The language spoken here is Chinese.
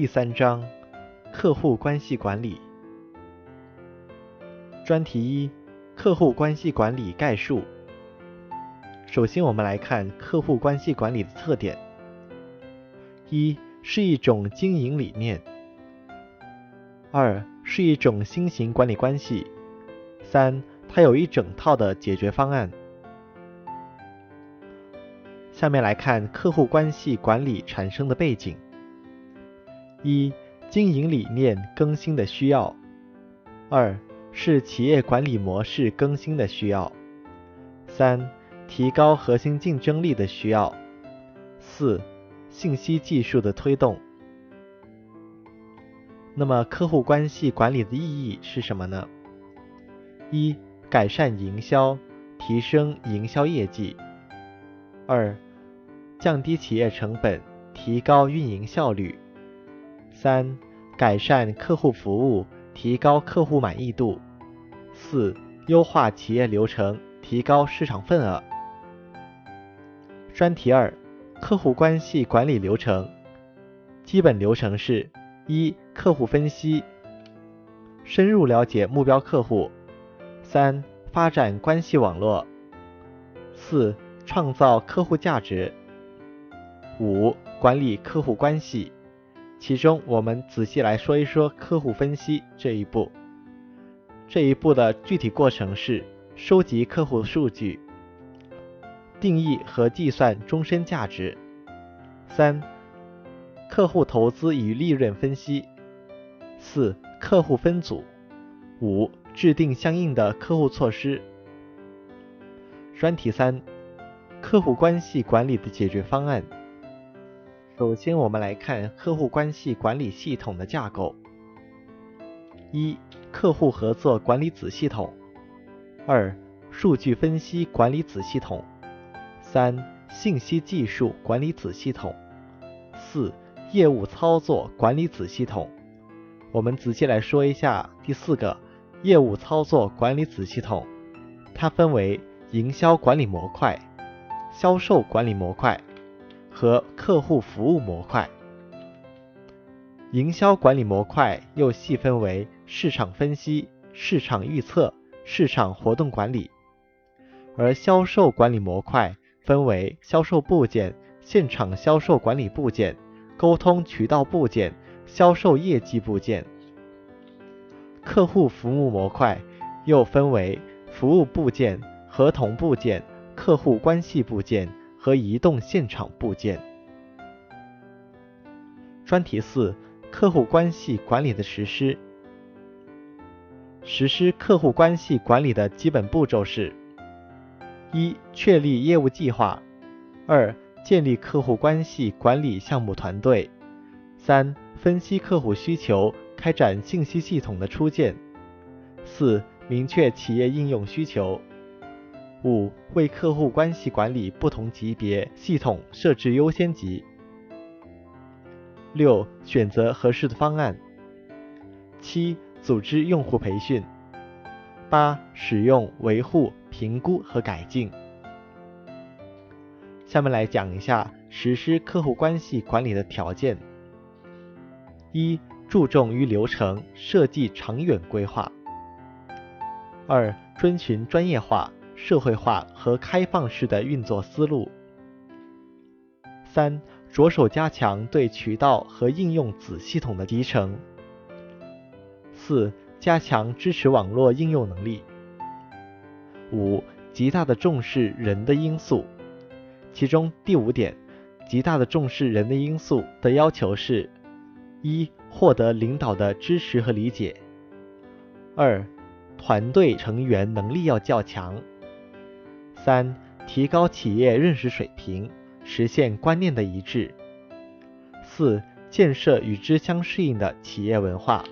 第三章：客户关系管理。专题一：客户关系管理概述。首先，我们来看客户关系管理的特点。一是一种经营理念。二是一种新型管理关系。三，它有一整套的解决方案。下面来看客户关系管理产生的背景。一、经营理念更新的需要；二是企业管理模式更新的需要；三、提高核心竞争力的需要；四、信息技术的推动。那么，客户关系管理的意义是什么呢？一、改善营销，提升营销业绩；二、降低企业成本，提高运营效率。三、改善客户服务，提高客户满意度。四、优化企业流程，提高市场份额。专题二：客户关系管理流程。基本流程是：一、客户分析，深入了解目标客户；三、发展关系网络；四、创造客户价值；五、管理客户关系。其中，我们仔细来说一说客户分析这一步。这一步的具体过程是：收集客户数据，定义和计算终身价值；三、客户投资与利润分析；四、客户分组；五、制定相应的客户措施。专题三：客户关系管理的解决方案。首先，我们来看客户关系管理系统的架构：一、客户合作管理子系统；二、数据分析管理子系统；三、信息技术管理子系统；四、业务操作管理子系统。我们仔细来说一下第四个业务操作管理子系统，它分为营销管理模块、销售管理模块。和客户服务模块，营销管理模块又细分为市场分析、市场预测、市场活动管理，而销售管理模块分为销售部件、现场销售管理部件、沟通渠道部件、销售业绩部件。客户服务模块又分为服务部件、合同部件、客户关系部件。和移动现场部件。专题四：客户关系管理的实施。实施客户关系管理的基本步骤是：一、确立业务计划；二、建立客户关系管理项目团队；三、分析客户需求，开展信息系统的初建；四、明确企业应用需求。五、为客户关系管理不同级别系统设置优先级。六、选择合适的方案。七、组织用户培训。八、使用、维护、评估和改进。下面来讲一下实施客户关系管理的条件。一、注重于流程设计长远规划。二、遵循专业化。社会化和开放式的运作思路。三、着手加强对渠道和应用子系统的集成。四、加强支持网络应用能力。五、极大的重视人的因素。其中第五点，极大的重视人的因素的要求是：一、获得领导的支持和理解；二、团队成员能力要较强。三、提高企业认识水平，实现观念的一致。四、建设与之相适应的企业文化。